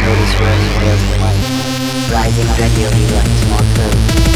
Laced with the slowly rising gradually like small.